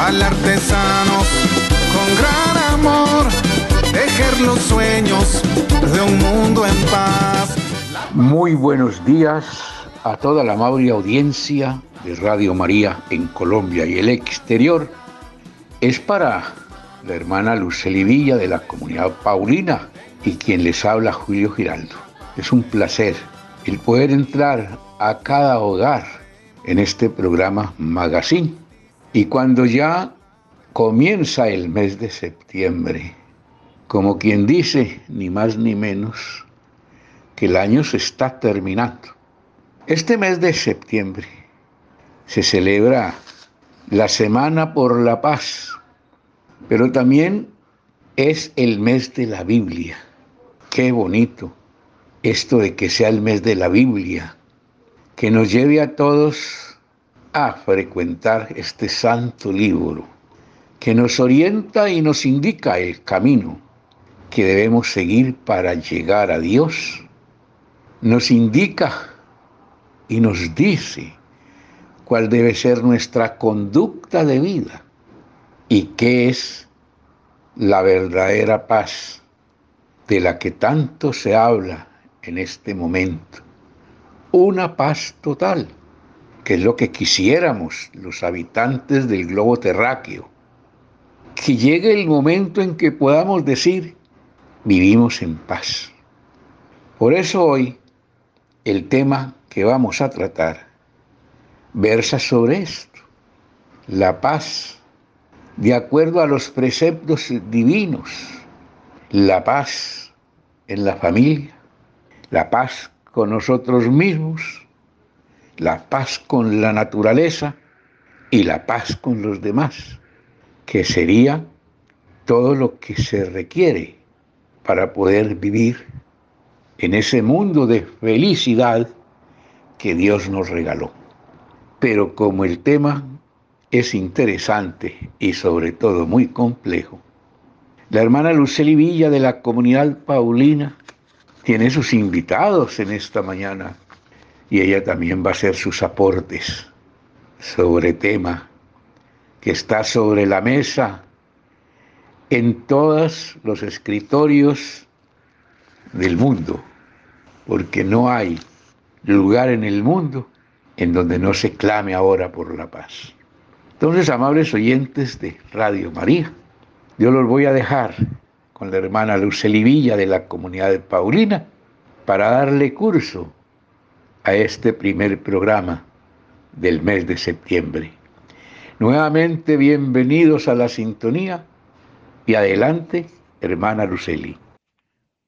cual artesanos con gran amor, tejer los sueños de un mundo en paz. Muy buenos días a toda la amable audiencia de Radio María en Colombia y el exterior. Es para la hermana Luceli Villa de la comunidad Paulina y quien les habla Julio Giraldo. Es un placer el poder entrar a cada hogar en este programa Magazine. Y cuando ya comienza el mes de septiembre, como quien dice, ni más ni menos, que el año se está terminando. Este mes de septiembre se celebra la Semana por la Paz, pero también es el mes de la Biblia. Qué bonito esto de que sea el mes de la Biblia, que nos lleve a todos a frecuentar este santo libro, que nos orienta y nos indica el camino que debemos seguir para llegar a Dios. Nos indica y nos dice cuál debe ser nuestra conducta de vida y qué es la verdadera paz de la que tanto se habla en este momento. Una paz total, que es lo que quisiéramos los habitantes del globo terráqueo. Que llegue el momento en que podamos decir, vivimos en paz. Por eso hoy el tema que vamos a tratar versa sobre esto, la paz, de acuerdo a los preceptos divinos, la paz en la familia, la paz con nosotros mismos, la paz con la naturaleza y la paz con los demás, que sería todo lo que se requiere para poder vivir en ese mundo de felicidad que Dios nos regaló. Pero como el tema es interesante y sobre todo muy complejo, la hermana Luceli Villa de la comunidad Paulina tiene sus invitados en esta mañana y ella también va a hacer sus aportes sobre tema que está sobre la mesa en todos los escritorios del mundo, porque no hay lugar en el mundo en donde no se clame ahora por la paz. Entonces, amables oyentes de Radio María, yo los voy a dejar con la hermana Luceli Villa de la comunidad de Paulina para darle curso a este primer programa del mes de septiembre. Nuevamente bienvenidos a la sintonía y adelante, hermana Luceli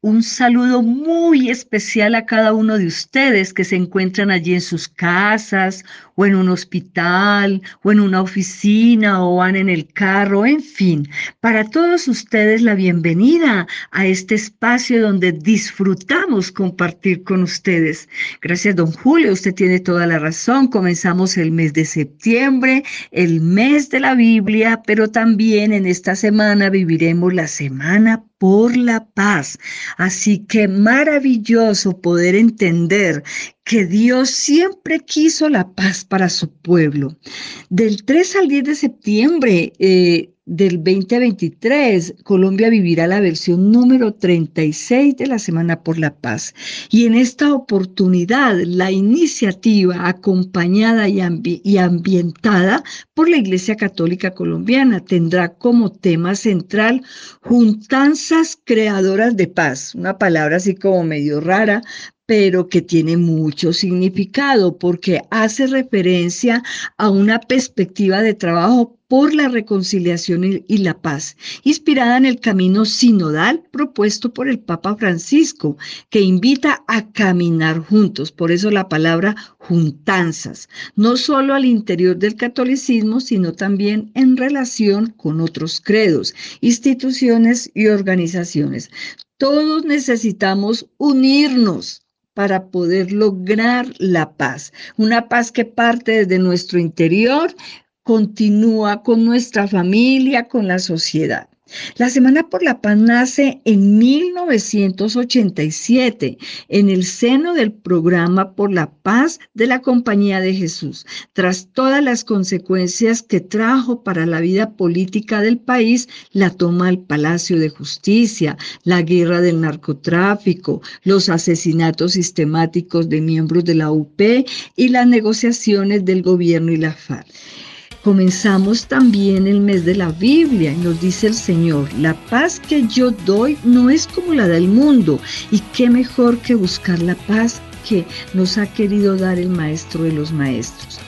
un saludo muy especial a cada uno de ustedes que se encuentran allí en sus casas o en un hospital o en una oficina o van en el carro, en fin, para todos ustedes la bienvenida a este espacio donde disfrutamos compartir con ustedes. Gracias, don Julio, usted tiene toda la razón. Comenzamos el mes de septiembre, el mes de la Biblia, pero también en esta semana viviremos la semana por la paz. Así que maravilloso poder entender que Dios siempre quiso la paz para su pueblo. Del 3 al 10 de septiembre, eh, del 2023, Colombia vivirá la versión número 36 de la Semana por la Paz. Y en esta oportunidad, la iniciativa acompañada y, y, ambientada por la Iglesia Católica Colombiana tendrá como tema central juntanzas creadoras de paz, una palabra así como medio rara, pero que tiene mucho significado porque hace referencia a una perspectiva de trabajo por la reconciliación y la paz, inspirada en el camino sinodal propuesto por el Papa Francisco, que invita a caminar juntos, por eso la palabra juntanzas, no solo al interior del catolicismo, sino también en relación con otros credos, instituciones y organizaciones. Todos necesitamos unirnos para poder lograr la paz. Una paz que parte desde nuestro interior, continúa con nuestra familia, con la sociedad. La Semana por la Paz nace en 1987 en el seno del programa por la paz de la Compañía de Jesús. Tras todas las consecuencias que trajo para la vida política del país, la toma al Palacio de Justicia, la guerra del narcotráfico, los asesinatos sistemáticos de miembros de la UP y las negociaciones del gobierno y la FARC. Comenzamos también el mes de la Biblia y nos dice el Señor, la paz que yo doy no es como la del mundo y qué mejor que buscar la paz que nos ha querido dar el Maestro de los Maestros.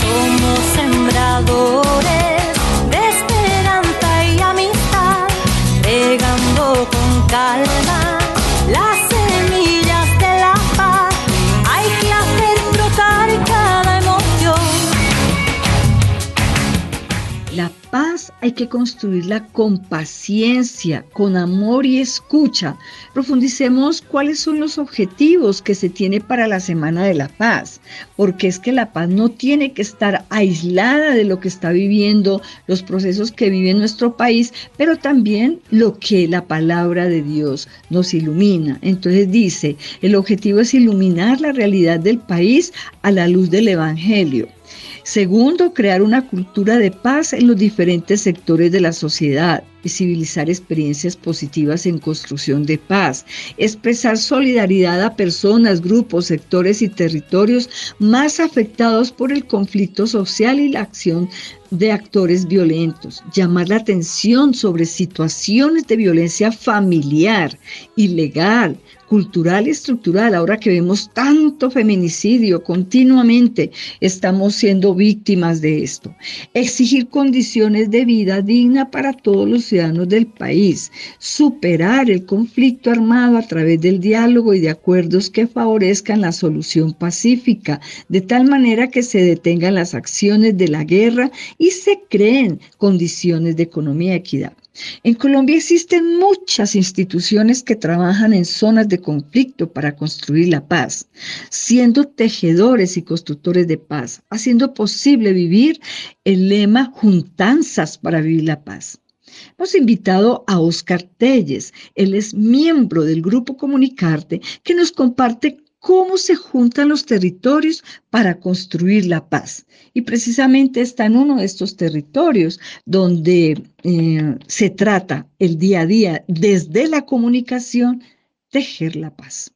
Somos sembradores de esperanza y amistad, regando con calma hay que construirla con paciencia, con amor y escucha. Profundicemos cuáles son los objetivos que se tiene para la Semana de la Paz, porque es que la paz no tiene que estar aislada de lo que está viviendo, los procesos que vive nuestro país, pero también lo que la palabra de Dios nos ilumina. Entonces dice, el objetivo es iluminar la realidad del país a la luz del Evangelio. Segundo, crear una cultura de paz en los diferentes sectores de la sociedad, visibilizar experiencias positivas en construcción de paz, expresar solidaridad a personas, grupos, sectores y territorios más afectados por el conflicto social y la acción de actores violentos, llamar la atención sobre situaciones de violencia familiar, ilegal, cultural y estructural, ahora que vemos tanto feminicidio continuamente, estamos siendo víctimas de esto. Exigir condiciones de vida digna para todos los ciudadanos del país, superar el conflicto armado a través del diálogo y de acuerdos que favorezcan la solución pacífica, de tal manera que se detengan las acciones de la guerra y se creen condiciones de economía y equidad. En Colombia existen muchas instituciones que trabajan en zonas de conflicto para construir la paz, siendo tejedores y constructores de paz, haciendo posible vivir el lema juntanzas para vivir la paz. Hemos invitado a Oscar Telles, él es miembro del grupo Comunicarte, que nos comparte cómo se juntan los territorios para construir la paz. Y precisamente está en uno de estos territorios donde eh, se trata el día a día desde la comunicación, tejer la paz.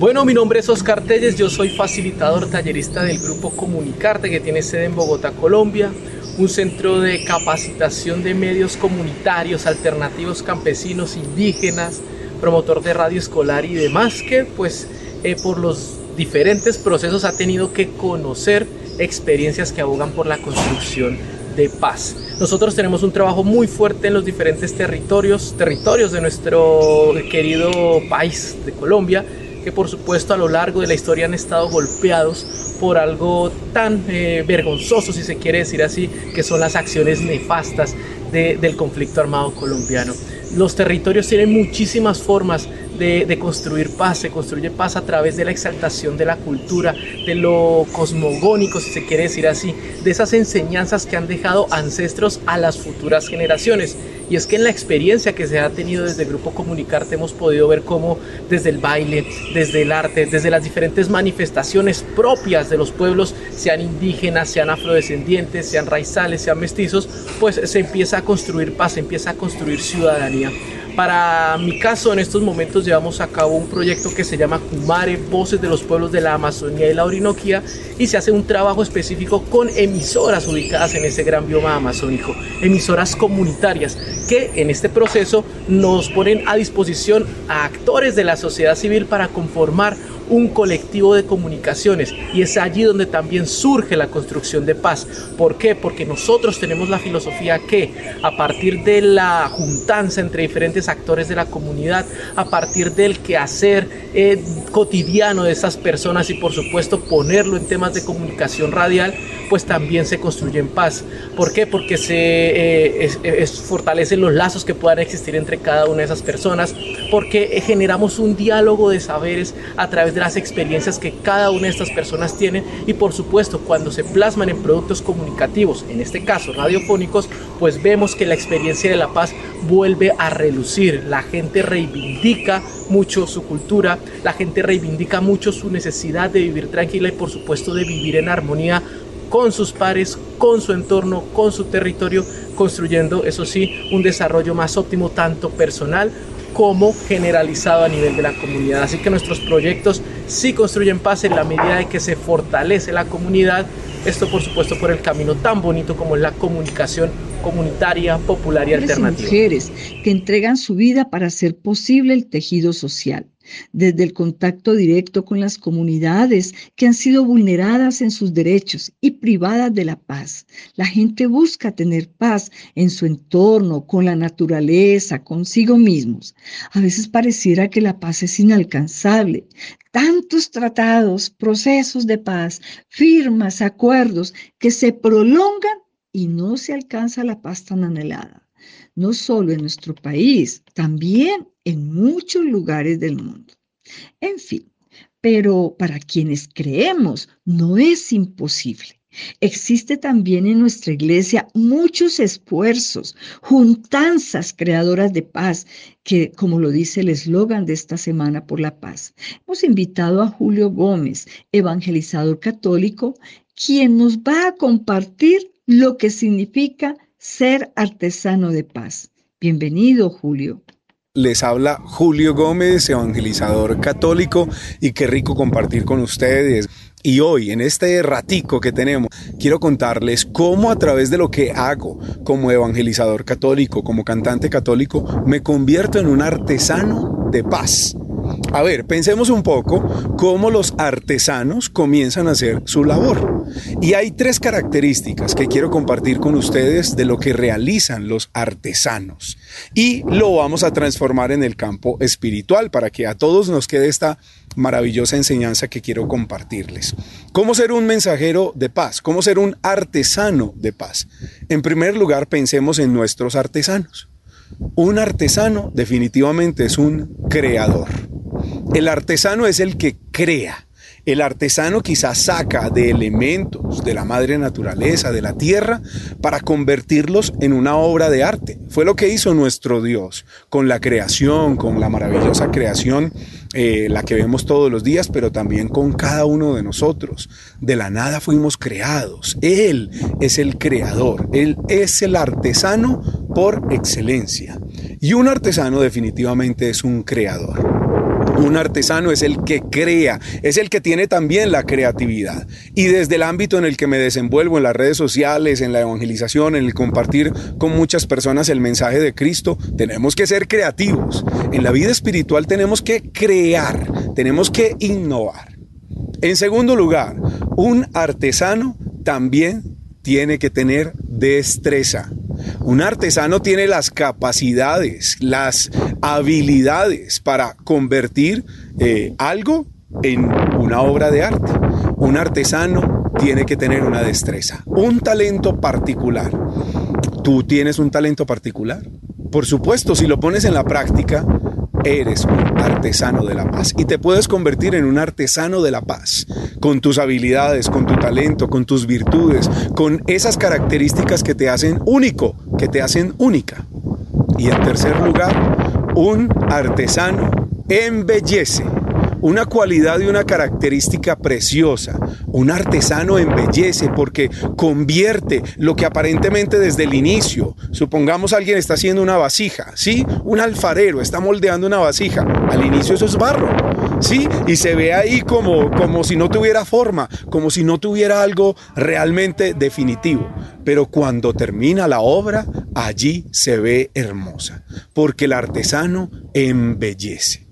Bueno, mi nombre es Oscar Telles, yo soy facilitador tallerista del grupo Comunicarte que tiene sede en Bogotá, Colombia, un centro de capacitación de medios comunitarios, alternativos campesinos, indígenas, promotor de radio escolar y demás que pues eh, por los diferentes procesos ha tenido que conocer experiencias que abogan por la construcción de paz. Nosotros tenemos un trabajo muy fuerte en los diferentes territorios, territorios de nuestro querido país de Colombia, que por supuesto a lo largo de la historia han estado golpeados por algo tan eh, vergonzoso, si se quiere decir así, que son las acciones nefastas del conflicto armado colombiano. Los territorios tienen muchísimas formas de, construir paz, se construye paz a través de la exaltación de la cultura, de lo cosmogónico, si se quiere decir así, de esas enseñanzas que han dejado ancestros a las futuras generaciones. Y es que en la experiencia que se ha tenido desde el Grupo Comunicarte hemos podido ver cómo desde el baile, desde el arte, desde las diferentes manifestaciones propias de los pueblos, sean indígenas, sean afrodescendientes, sean raizales, sean mestizos, pues se empieza a construir paz, se empieza a construir ciudadanía. Para mi caso, en estos momentos llevamos a cabo un proyecto que se llama Kumare, Voces de los Pueblos de la Amazonía y la Orinoquía, y se hace un trabajo específico con emisoras ubicadas en ese gran bioma amazónico, emisoras comunitarias, que en este proceso nos ponen a disposición a actores de la sociedad civil para conformar un colectivo de comunicaciones y es allí donde también surge la construcción de paz. ¿Por qué? Porque nosotros tenemos la filosofía que a partir de la juntanza entre diferentes actores de la comunidad, a partir del quehacer eh, cotidiano de esas personas y por supuesto ponerlo en temas de comunicación radial, pues también se construye en paz. ¿Por qué? Porque se eh, fortalecen los lazos que puedan existir entre cada una de esas personas, porque generamos un diálogo de saberes a través las experiencias que cada una de estas personas tienen y por supuesto cuando se plasman en productos comunicativos, en este caso radiofónicos, pues vemos que la experiencia de la paz vuelve a relucir. La gente reivindica mucho su cultura, la gente reivindica mucho su necesidad de vivir tranquila y por supuesto de vivir en armonía con sus pares, con su entorno, con su territorio, construyendo, eso sí, un desarrollo más óptimo tanto personal como generalizado a nivel de la comunidad. Así que nuestros proyectos sí construyen paz en la medida de que se fortalece la comunidad. Esto por supuesto por el camino tan bonito como es la comunicación comunitaria, popular y alternativa. mujeres que entregan su vida para hacer posible el tejido social desde el contacto directo con las comunidades que han sido vulneradas en sus derechos y privadas de la paz. La gente busca tener paz en su entorno, con la naturaleza, consigo mismos. A veces pareciera que la paz es inalcanzable. Tantos tratados, procesos de paz, firmas, acuerdos que se prolongan y no se alcanza la paz tan anhelada no solo en nuestro país, también en muchos lugares del mundo. En fin, pero para quienes creemos no es imposible. Existe también en nuestra iglesia muchos esfuerzos, juntanzas creadoras de paz, que, como lo dice el eslogan de esta Semana por la Paz, hemos invitado a Julio Gómez, evangelizador católico, quien nos va a compartir lo que significa ser artesano de paz. Bienvenido, Julio. Les habla Julio Gómez, evangelizador católico, y qué rico compartir con ustedes. Y hoy, en este ratico que tenemos, quiero contarles cómo a través de lo que hago como evangelizador católico, como cantante católico, me convierto en un artesano de paz. A ver, pensemos un poco cómo los artesanos comienzan a hacer su labor. Y hay tres características que quiero compartir con ustedes de lo que realizan los artesanos. Y lo vamos a transformar en el campo espiritual para que a todos nos quede esta maravillosa enseñanza que quiero compartirles. ¿Cómo ser un mensajero de paz? ¿Cómo ser un artesano de paz? En primer lugar, pensemos en nuestros artesanos. Un artesano definitivamente es un creador. El artesano es el que crea. El artesano quizás saca de elementos de la madre naturaleza, de la tierra, para convertirlos en una obra de arte. Fue lo que hizo nuestro Dios con la creación, con la maravillosa creación, eh, la que vemos todos los días, pero también con cada uno de nosotros. De la nada fuimos creados. Él es el creador, Él es el artesano por excelencia. Y un artesano definitivamente es un creador. Un artesano es el que crea, es el que tiene también la creatividad. Y desde el ámbito en el que me desenvuelvo, en las redes sociales, en la evangelización, en el compartir con muchas personas el mensaje de Cristo, tenemos que ser creativos. En la vida espiritual tenemos que crear, tenemos que innovar. En segundo lugar, un artesano también tiene que tener destreza. Un artesano tiene las capacidades, las habilidades para convertir eh, algo en una obra de arte. Un artesano tiene que tener una destreza, un talento particular. ¿Tú tienes un talento particular? Por supuesto, si lo pones en la práctica, eres un artesano de la paz y te puedes convertir en un artesano de la paz con tus habilidades, con tu talento, con tus virtudes, con esas características que te hacen único, que te hacen única. Y en tercer lugar, un artesano embellece una cualidad y una característica preciosa. Un artesano embellece porque convierte lo que aparentemente desde el inicio, supongamos alguien está haciendo una vasija, ¿sí? Un alfarero está moldeando una vasija. Al inicio eso es barro, ¿sí? Y se ve ahí como, como si no tuviera forma, como si no tuviera algo realmente definitivo. Pero cuando termina la obra, allí se ve hermosa, porque el artesano embellece.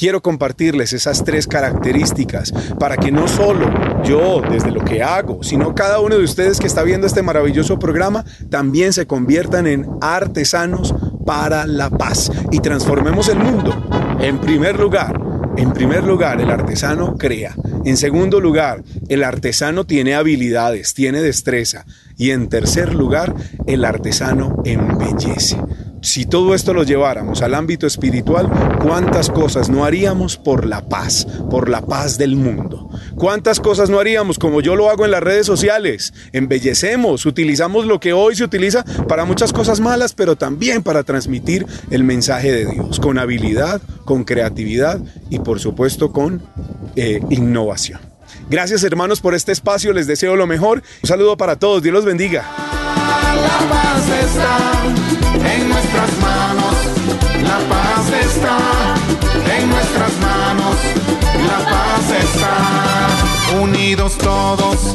Quiero compartirles esas tres características para que no solo yo, desde lo que hago, sino cada uno de ustedes que está viendo este maravilloso programa, también se conviertan en artesanos para la paz y transformemos el mundo. En primer lugar, en primer lugar, el artesano crea. En segundo lugar, el artesano tiene habilidades, tiene destreza. Y en tercer lugar, el artesano embellece. Si todo esto lo lleváramos al ámbito espiritual, ¿cuántas cosas no haríamos por la paz, por la paz del mundo? ¿Cuántas cosas no haríamos como yo lo hago en las redes sociales? Embellecemos, utilizamos lo que hoy se utiliza para muchas cosas malas, pero también para transmitir el mensaje de Dios, con habilidad, con creatividad y por supuesto con eh, innovación. Gracias hermanos por este espacio, les deseo lo mejor. Un saludo para todos, Dios los bendiga. En nuestras manos, la paz está en nuestras manos, la paz está. Unidos todos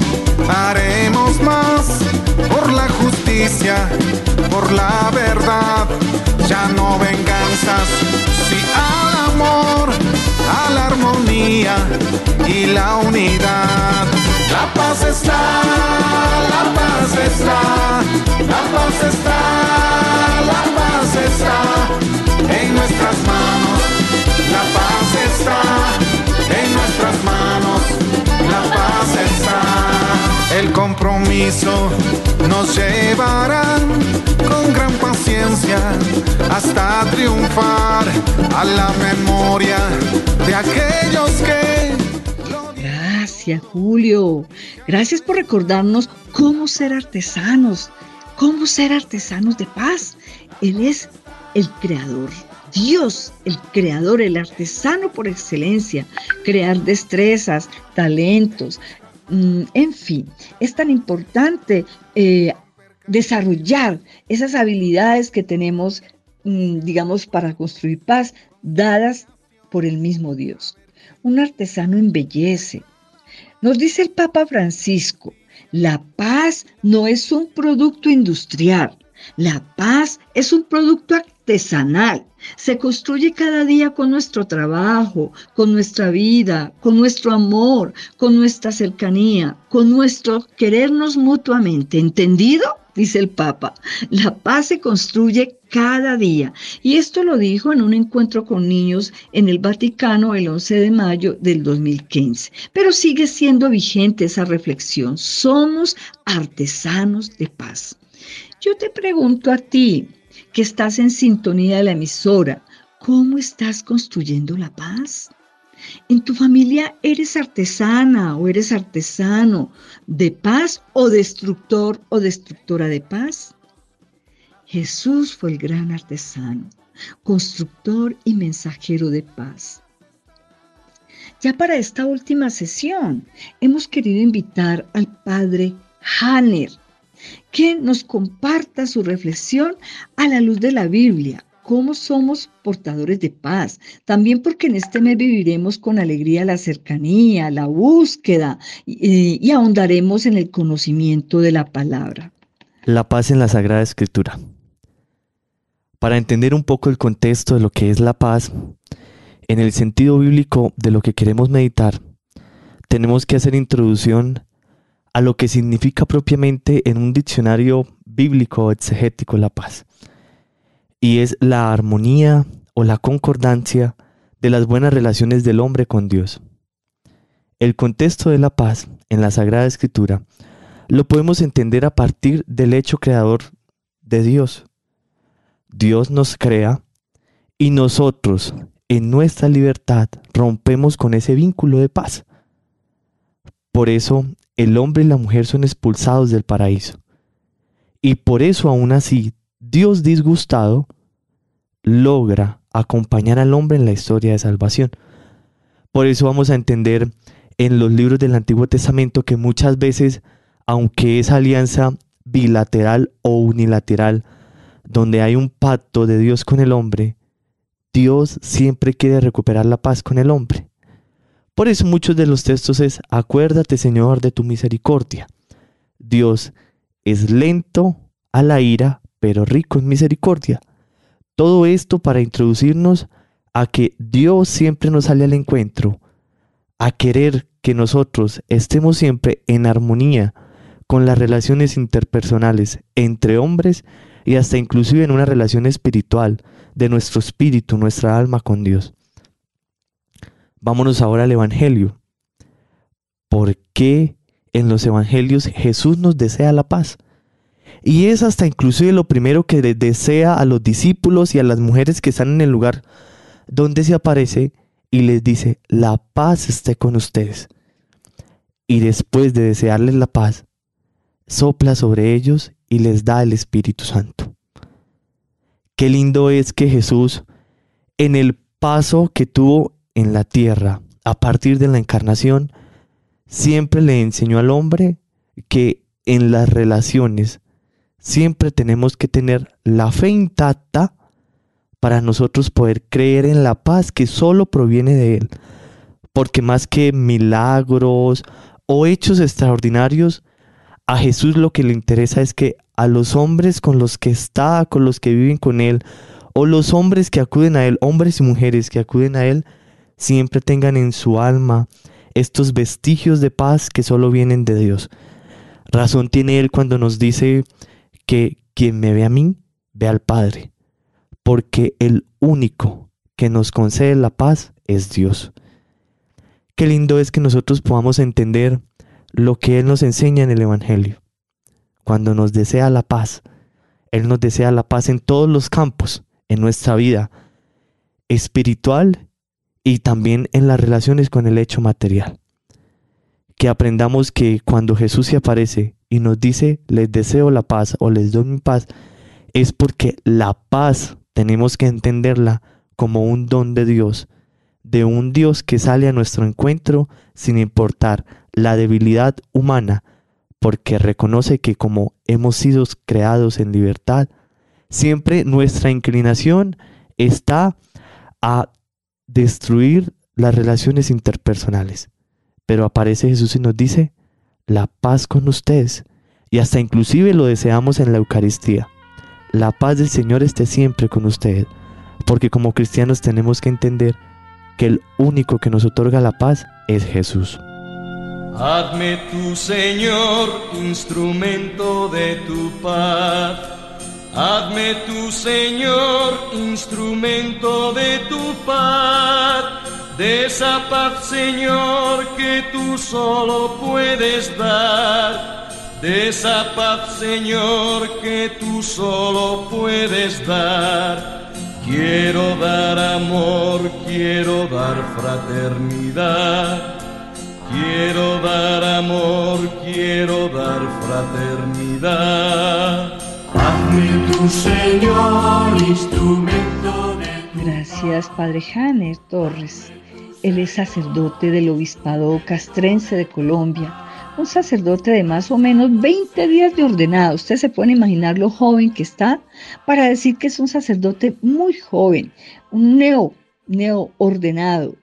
haremos más por la justicia, por la verdad, ya no venganzas, sí al amor, a la armonía y la unidad. La paz está, la paz está, la paz está, está en nuestras manos. La paz está en nuestras manos. La paz está. El compromiso nos llevará con gran paciencia hasta triunfar a la memoria de aquellos que Gracias, Julio. Gracias por recordarnos cómo ser artesanos, cómo ser artesanos de paz. Él es el creador. Dios, el creador, el artesano por excelencia, crear destrezas, talentos, mm, en fin, es tan importante eh, desarrollar esas habilidades que tenemos, mm, digamos, para construir paz, dadas por el mismo Dios. Un artesano embellece. Nos dice el Papa Francisco, la paz no es un producto industrial, la paz es un producto artesanal. Se construye cada día con nuestro trabajo, con nuestra vida, con nuestro amor, con nuestra cercanía, con nuestro querernos mutuamente. ¿Entendido? Dice el Papa. La paz se construye cada día. Y esto lo dijo en un encuentro con niños en el Vaticano el 11 de mayo del 2015. Pero sigue siendo vigente esa reflexión. Somos artesanos de paz. Yo te pregunto a ti, que estás en sintonía de la emisora, ¿cómo estás construyendo la paz? ¿En tu familia eres artesana o eres artesano de paz o destructor o destructora de paz? Jesús fue el gran artesano, constructor y mensajero de paz. Ya para esta última sesión hemos querido invitar al padre Hanner, que nos comparta su reflexión a la luz de la Biblia, cómo somos portadores de paz. También porque en este mes viviremos con alegría la cercanía, la búsqueda y, y, ahondaremos en el conocimiento de la palabra. La paz en la Sagrada Escritura. Para entender un poco el contexto de lo que es la paz, en el sentido bíblico de lo que queremos meditar, tenemos que hacer introducción a lo que significa propiamente en un diccionario bíblico exegético la paz. Y es la armonía o la concordancia de las buenas relaciones del hombre con Dios. El contexto de la paz en la Sagrada Escritura lo podemos entender a partir del hecho creador de Dios. Dios nos crea y nosotros en nuestra libertad rompemos con ese vínculo de paz. Por eso el hombre y la mujer son expulsados del paraíso. Y por eso aún así, Dios disgustado logra acompañar al hombre en la historia de salvación. Por eso vamos a entender en los libros del Antiguo Testamento que muchas veces, aunque es alianza bilateral o unilateral, donde hay un pacto de Dios con el hombre, Dios siempre quiere recuperar la paz con el hombre. Por eso muchos de los textos es, acuérdate Señor de tu misericordia. Dios es lento a la ira, pero rico en misericordia. Todo esto para introducirnos a que Dios siempre nos sale al encuentro, a querer que nosotros estemos siempre en armonía con las relaciones interpersonales entre hombres y hasta inclusive en una relación espiritual de nuestro espíritu, nuestra alma con Dios. Vámonos ahora al Evangelio. por qué en los evangelios Jesús nos desea la paz. Y es hasta inclusive lo primero que desea a los discípulos y a las mujeres que están en el lugar donde se aparece y les dice, la paz esté con ustedes. Y después de desearles la paz, sopla sobre ellos y les da el Espíritu Santo. Qué lindo es que Jesús, en el paso que tuvo en la tierra a partir de la encarnación, siempre le enseñó al hombre que en las relaciones siempre tenemos que tener la fe intacta para nosotros poder creer en la paz que solo proviene de Él. Porque más que milagros o hechos extraordinarios, a Jesús lo que le interesa es que a los hombres con los que está, con los que viven con Él, o los hombres que acuden a Él, hombres y mujeres que acuden a Él, siempre tengan en su alma estos vestigios de paz que solo vienen de Dios. Razón tiene Él cuando nos dice que quien me ve a mí, ve al Padre, porque el único que nos concede la paz es Dios. Qué lindo es que nosotros podamos entender lo que Él nos enseña en el Evangelio. Cuando nos desea la paz, Él nos desea la paz en todos los campos, en nuestra vida espiritual y también en las relaciones con el hecho material. Que aprendamos que cuando Jesús se aparece y nos dice, les deseo la paz o les doy mi paz, es porque la paz tenemos que entenderla como un don de Dios, de un Dios que sale a nuestro encuentro sin importar la debilidad humana, porque reconoce que como hemos sido creados en libertad, siempre nuestra inclinación está a destruir las relaciones interpersonales. Pero aparece Jesús y nos dice, la paz con ustedes. Y hasta inclusive lo deseamos en la Eucaristía. La paz del Señor esté siempre con ustedes. Porque como cristianos tenemos que entender que el único que nos otorga la paz es Jesús. Hazme tu Señor instrumento de tu paz. Hazme tu Señor instrumento de tu paz. De esa paz, Señor, que tú solo puedes dar. De esa paz, Señor, que tú solo puedes dar. Quiero dar amor, quiero dar fraternidad. Quiero dar amor, quiero dar fraternidad. Hazme tu Señor instrumento de tu Gracias, Padre Janer Torres. Él es sacerdote del Obispado Castrense de Colombia, un sacerdote de más o menos 20 días de ordenado. Usted se puede imaginar lo joven que está para decir que es un sacerdote muy joven, un neo, neo ordenado,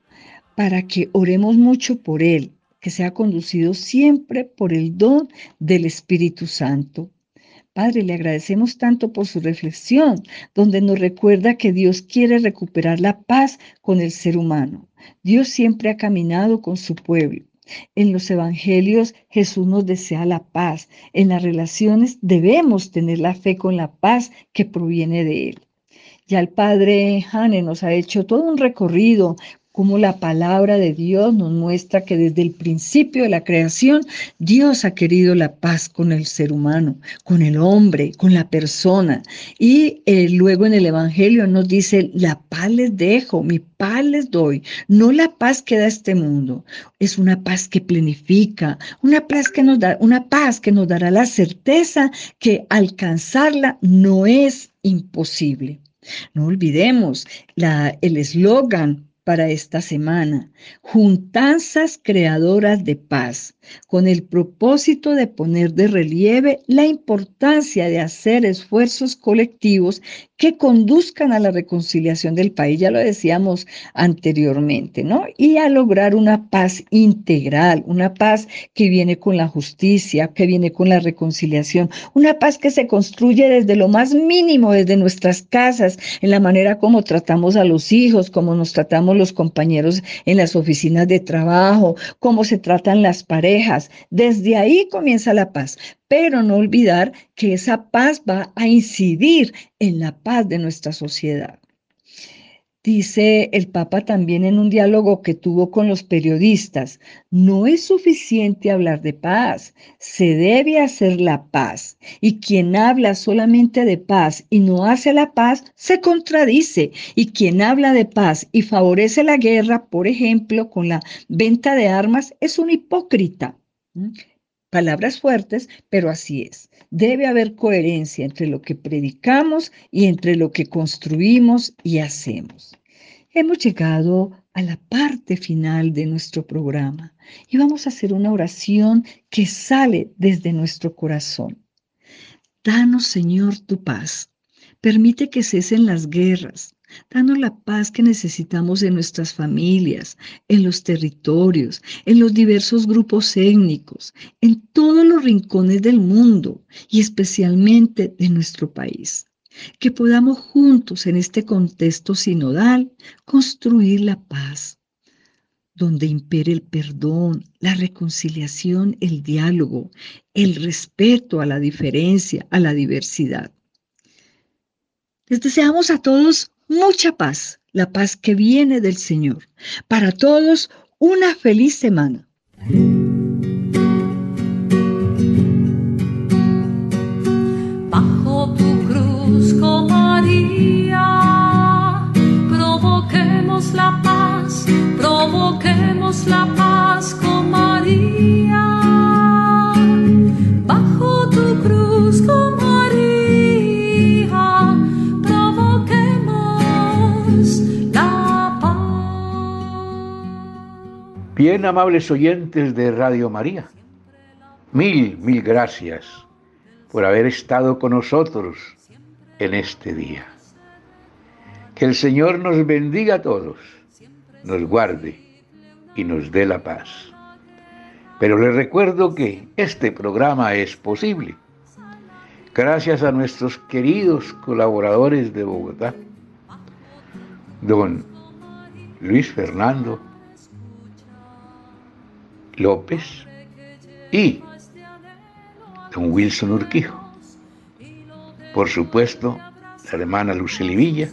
para que oremos mucho por él, que sea conducido siempre por el don del Espíritu Santo. Padre, le agradecemos tanto por su reflexión, donde nos recuerda que Dios quiere recuperar la paz con el ser humano. Dios siempre ha caminado con su pueblo. En los evangelios Jesús nos desea la paz. En las relaciones debemos tener la fe con la paz que proviene de Él. Ya el Padre Hane nos ha hecho todo un recorrido como la palabra de Dios nos muestra que desde el principio de la creación Dios ha querido la paz con el ser humano, con el hombre, con la persona. Y eh, luego en el Evangelio nos dice, la paz les dejo, mi paz les doy, no la paz que da este mundo, es una paz que planifica, una paz que nos da, una paz que nos dará la certeza que alcanzarla no es imposible. No olvidemos el eslogan para esta semana, juntanzas creadoras de paz, con el propósito de poner de relieve la importancia de hacer esfuerzos colectivos que conduzcan a la reconciliación del país, ya lo decíamos anteriormente, ¿no? Y a lograr una paz integral, una paz que viene con la justicia, que viene con la reconciliación, una paz que se construye desde lo más mínimo, desde nuestras casas, en la manera como tratamos a los hijos, como nos tratamos los compañeros en las oficinas de trabajo, cómo se tratan las parejas. Desde ahí comienza la paz pero no olvidar que esa paz va a incidir en la paz de nuestra sociedad. Dice el Papa también en un diálogo que tuvo con los periodistas, no es suficiente hablar de paz, se debe hacer la paz. Y quien habla solamente de paz y no hace la paz, se contradice. Y quien habla de paz y favorece la guerra, por ejemplo, con la venta de armas, es un hipócrita. Palabras fuertes, pero así es. Debe haber coherencia entre lo que predicamos y entre lo que construimos y hacemos. Hemos llegado a la parte final de nuestro programa y vamos a hacer una oración que sale desde nuestro corazón. Danos, Señor, tu paz. Permite que cesen las guerras, Danos la paz que necesitamos en nuestras familias, en los territorios, en los diversos grupos étnicos, en todos los rincones del mundo y especialmente de nuestro país. Que podamos juntos en este contexto sinodal construir la paz, donde impere el perdón, la reconciliación, el diálogo, el respeto a la diferencia, a la diversidad. Les deseamos a todos mucha paz, la paz que viene del Señor. Para todos, una feliz semana. Bajo tu cruz, con María, provoquemos la paz, provoquemos la paz con María. Bien, amables oyentes de Radio María, mil, mil gracias por haber estado con nosotros en este día. Que el Señor nos bendiga a todos, nos guarde y nos dé la paz. Pero les recuerdo que este programa es posible gracias a nuestros queridos colaboradores de Bogotá, don Luis Fernando López y don Wilson Urquijo. Por supuesto, la hermana Lucely Villa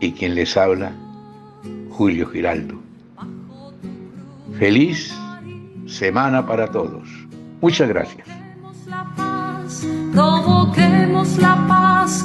y quien les habla, Julio Giraldo. Feliz semana para todos. Muchas gracias. la paz, la paz.